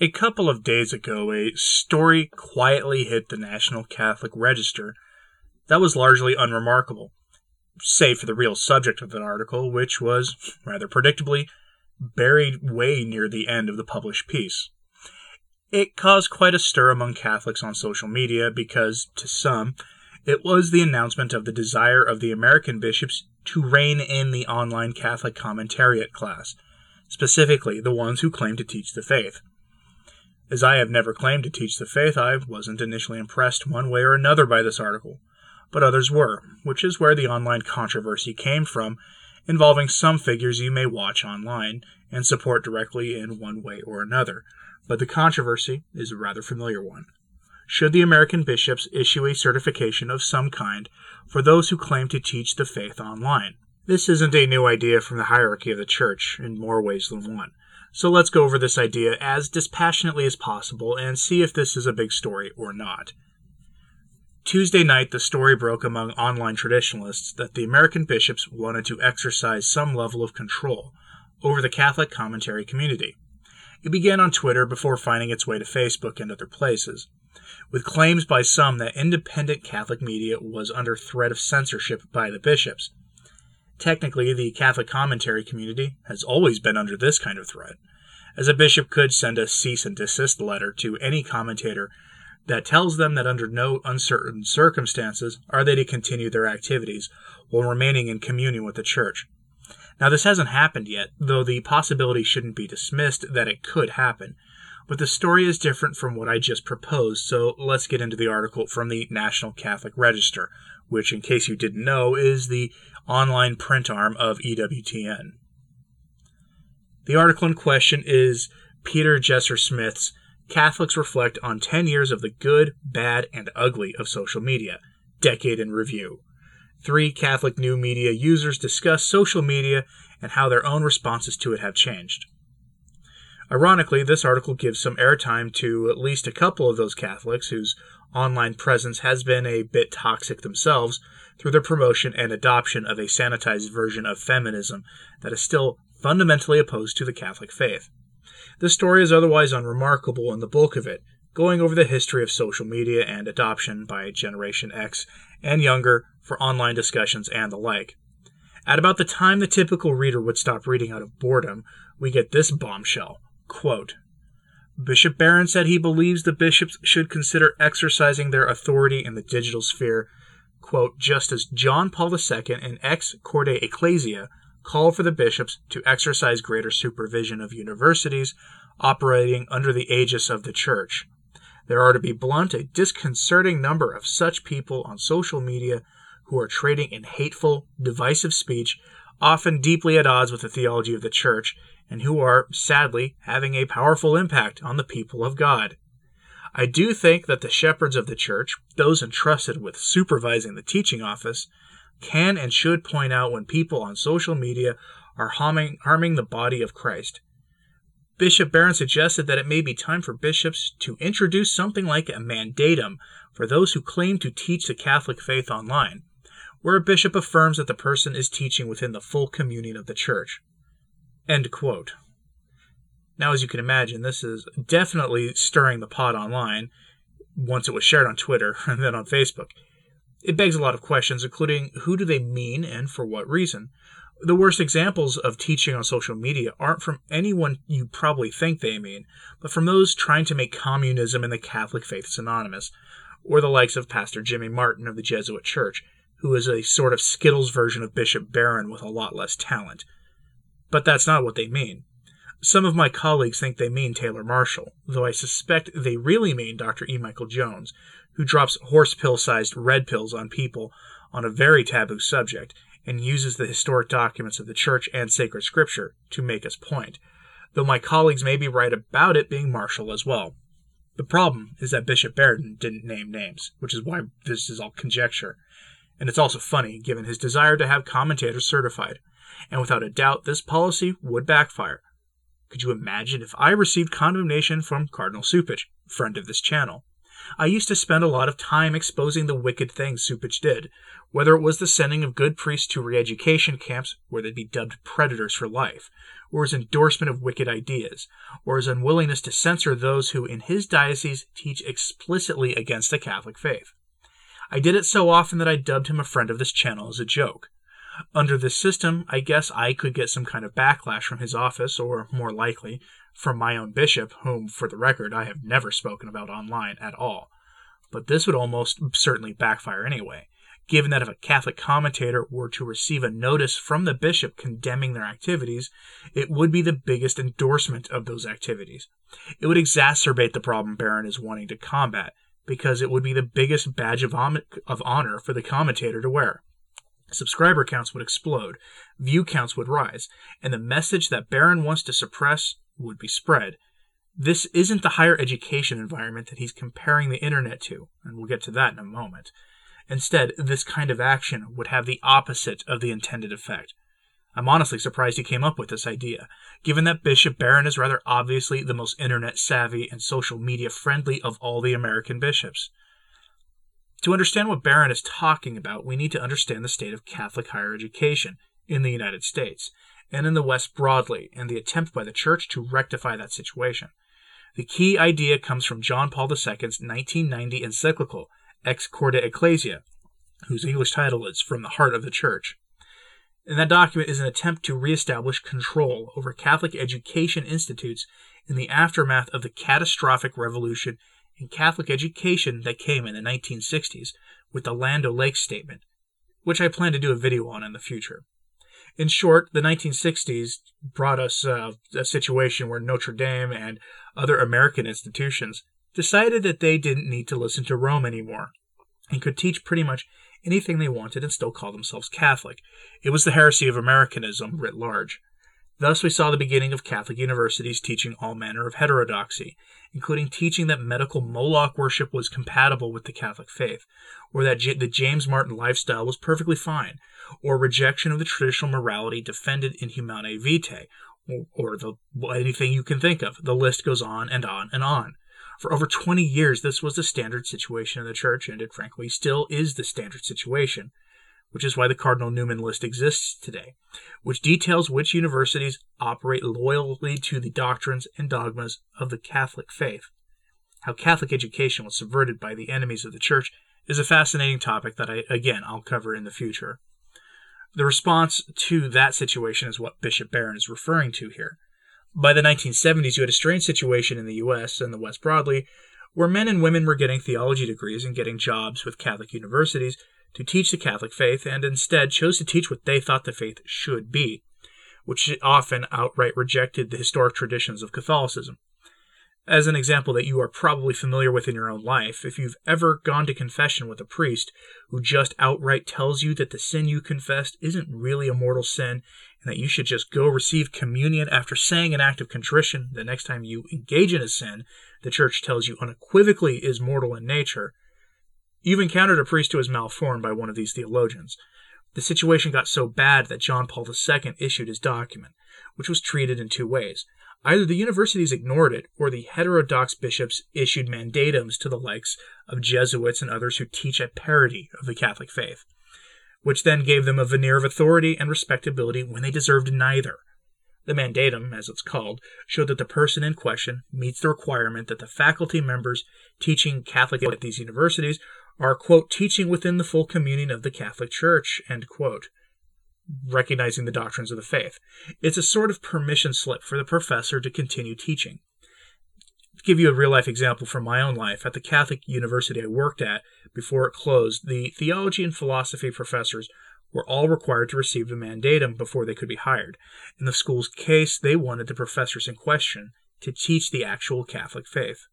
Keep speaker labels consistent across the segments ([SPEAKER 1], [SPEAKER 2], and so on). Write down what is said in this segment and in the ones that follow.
[SPEAKER 1] A couple of days ago, a story quietly hit the National Catholic Register that was largely unremarkable, save for the real subject of that article, which was, rather predictably, buried way near the end of the published piece. It caused quite a stir among Catholics on social media because, to some, it was the announcement of the desire of the American bishops to rein in the online Catholic commentariat class, specifically the ones who claim to teach the faith. As I have never claimed to teach the faith, I wasn't initially impressed one way or another by this article, but others were, which is where the online controversy came from, involving some figures you may watch online and support directly in one way or another. But the controversy is a rather familiar one. Should the American bishops issue a certification of some kind for those who claim to teach the faith online? This isn't a new idea from the hierarchy of the church in more ways than one. So let's go over this idea as dispassionately as possible and see if this is a big story or not. Tuesday night, the story broke among online traditionalists that the American bishops wanted to exercise some level of control over the Catholic commentary community. It began on Twitter before finding its way to Facebook and other places, with claims by some that independent Catholic media was under threat of censorship by the bishops. Technically, the Catholic commentary community has always been under this kind of threat, as a bishop could send a cease and desist letter to any commentator that tells them that under no uncertain circumstances are they to continue their activities while remaining in communion with the Church. Now, this hasn't happened yet, though the possibility shouldn't be dismissed that it could happen. But the story is different from what I just proposed, so let's get into the article from the National Catholic Register, which, in case you didn't know, is the online print arm of EWTN. The article in question is Peter Jesserer Smith's Catholics Reflect on 10 Years of the Good, Bad, and Ugly of Social Media Decade in Review. Three Catholic new media users discuss social media and how their own responses to it have changed. Ironically, this article gives some airtime to at least a couple of those Catholics whose online presence has been a bit toxic themselves through their promotion and adoption of a sanitized version of feminism that is still fundamentally opposed to the Catholic faith. The story is otherwise unremarkable in the bulk of it, going over the history of social media and adoption by Generation X and younger for online discussions and the like. At about the time the typical reader would stop reading out of boredom, we get this bombshell. Quote, Bishop Barron said he believes the bishops should consider exercising their authority in the digital sphere, quote, just as John Paul II in Ex Corde Ecclesiae call for the bishops to exercise greater supervision of universities operating under the aegis of the Church. There are, to be blunt, a disconcerting number of such people on social media who are trading in hateful, divisive speech, often deeply at odds with the theology of the Church, and who are, sadly, having a powerful impact on the people of God. I do think that the shepherds of the Church, those entrusted with supervising the teaching office, can and should point out when people on social media are harming, harming the body of Christ. Bishop Barron suggested that it may be time for bishops to introduce something like a mandatum for those who claim to teach the Catholic faith online, where a bishop affirms that the person is teaching within the full communion of the Church. End quote. Now, as you can imagine, this is definitely stirring the pot online once it was shared on Twitter and then on Facebook. It begs a lot of questions, including who do they mean and for what reason? The worst examples of teaching on social media aren't from anyone you probably think they mean, but from those trying to make communism and the Catholic faith synonymous, or the likes of Pastor Jimmy Martin of the Jesuit Church, who is a sort of Skittles version of Bishop Barron with a lot less talent. But that's not what they mean. Some of my colleagues think they mean Taylor Marshall, though I suspect they really mean Dr. E. Michael Jones, who drops horse pill sized red pills on people on a very taboo subject and uses the historic documents of the church and sacred scripture to make his point, though my colleagues may be right about it being Marshall as well. The problem is that Bishop Barron didn't name names, which is why this is all conjecture. And it's also funny, given his desire to have commentators certified. And without a doubt, this policy would backfire. Could you imagine if I received condemnation from Cardinal Cupich, friend of this channel? I used to spend a lot of time exposing the wicked things Cupich did, whether it was the sending of good priests to re education camps where they'd be dubbed predators for life, or his endorsement of wicked ideas, or his unwillingness to censor those who, in his diocese, teach explicitly against the Catholic faith. I did it so often that I dubbed him a friend of this channel as a joke. Under this system, I guess I could get some kind of backlash from his office, or more likely, from my own bishop, whom, for the record, I have never spoken about online at all. But this would almost certainly backfire anyway, given that if a Catholic commentator were to receive a notice from the bishop condemning their activities, it would be the biggest endorsement of those activities. It would exacerbate the problem Barron is wanting to combat, because it would be the biggest badge of, of honor for the commentator to wear. Subscriber counts would explode, view counts would rise, and the message that Barron wants to suppress would be spread. This isn't the higher education environment that he's comparing the internet to, and we'll get to that in a moment. Instead, this kind of action would have the opposite of the intended effect. I'm honestly surprised he came up with this idea, given that Bishop Barron is rather obviously the most internet savvy and social media friendly of all the American bishops. To understand what Barron is talking about, we need to understand the state of Catholic higher education in the United States and in the West broadly, and the attempt by the Church to rectify that situation. The key idea comes from John Paul II's 1990 encyclical, Ex Corde Ecclesiae, whose English title is From the Heart of the Church. And that document is an attempt to reestablish control over Catholic education institutes in the aftermath of the catastrophic revolution in Catholic education that came in the 1960s with the Land O'Lakes Statement, which I plan to do a video on in the future. In short, the 1960s brought us uh, a situation where Notre Dame and other American institutions decided that they didn't need to listen to Rome anymore and could teach pretty much anything they wanted and still call themselves Catholic. It was the heresy of Americanism writ large. Thus, we saw the beginning of Catholic universities teaching all manner of heterodoxy, including teaching that medical Moloch worship was compatible with the Catholic faith, or that J- the James Martin lifestyle was perfectly fine, or rejection of the traditional morality defended in Humanae Vitae, or, or the, anything you can think of. The list goes on and on and on. For over 20 years, this was the standard situation in the church, and it frankly still is the standard situation which is why the Cardinal Newman list exists today, which details which universities operate loyally to the doctrines and dogmas of the Catholic faith. How Catholic education was subverted by the enemies of the Church is a fascinating topic that I, again, I'll cover in the future. The response to that situation is what Bishop Barron is referring to here. By the 1970s, you had a strange situation in the US and the West broadly where men and women were getting theology degrees and getting jobs with Catholic universities to teach the Catholic faith and instead chose to teach what they thought the faith should be, which often outright rejected the historic traditions of Catholicism. As an example that you are probably familiar with in your own life, if you've ever gone to confession with a priest who just outright tells you that the sin you confessed isn't really a mortal sin and that you should just go receive communion after saying an act of contrition the next time you engage in a sin the church tells you unequivocally is mortal in nature, You've encountered a priest who was malformed by one of these theologians. The situation got so bad that John Paul II issued his document, which was treated in two ways. Either the universities ignored it, or the heterodox bishops issued mandatums to the likes of Jesuits and others who teach a parody of the Catholic faith, which then gave them a veneer of authority and respectability when they deserved neither. The mandatum, as it's called, showed that the person in question meets the requirement that the faculty members teaching Catholic at these universities are, quote, teaching within the full communion of the Catholic Church, end quote, recognizing the doctrines of the faith. It's a sort of permission slip for the professor to continue teaching. To give you a real life example from my own life, at the Catholic university I worked at before it closed, the theology and philosophy professors were all required to receive the mandatum before they could be hired. In the school's case, they wanted the professors in question to teach the actual Catholic faith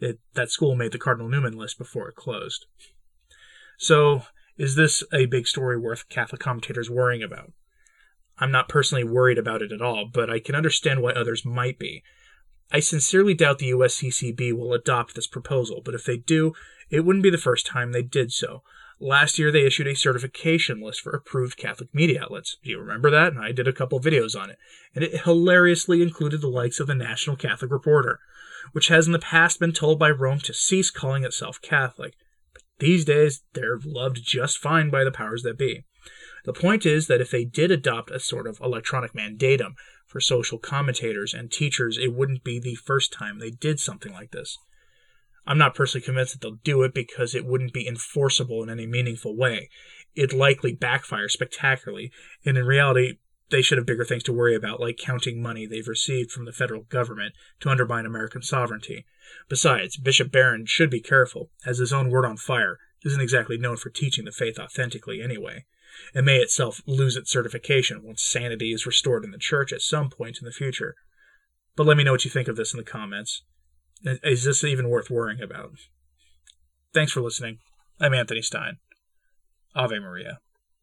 [SPEAKER 1] it, that school made the Cardinal Newman list before it closed. So, is this a big story worth Catholic commentators worrying about? I'm not personally worried about it at all, but I can understand why others might be. I sincerely doubt the USCCB will adopt this proposal, but if they do, it wouldn't be the first time they did so. Last year, they issued a certification list for approved Catholic media outlets. Do you remember that? And I did a couple videos on it. And it hilariously included the likes of the National Catholic Reporter which has in the past been told by Rome to cease calling itself Catholic. But these days, they're loved just fine by the powers that be. The point is that if they did adopt a sort of electronic mandatum for social commentators and teachers, it wouldn't be the first time they did something like this. I'm not personally convinced that they'll do it because it wouldn't be enforceable in any meaningful way. It'd likely backfire spectacularly, and in reality, they should have bigger things to worry about, like counting money they've received from the federal government to undermine American sovereignty. Besides, Bishop Barron should be careful, as his own word on fire isn't exactly known for teaching the faith authentically anyway. It may itself lose its certification once sanity is restored in the church at some point in the future. But let me know what you think of this in the comments. Is this even worth worrying about? Thanks for listening. I'm Anthony Stine. Ave Maria.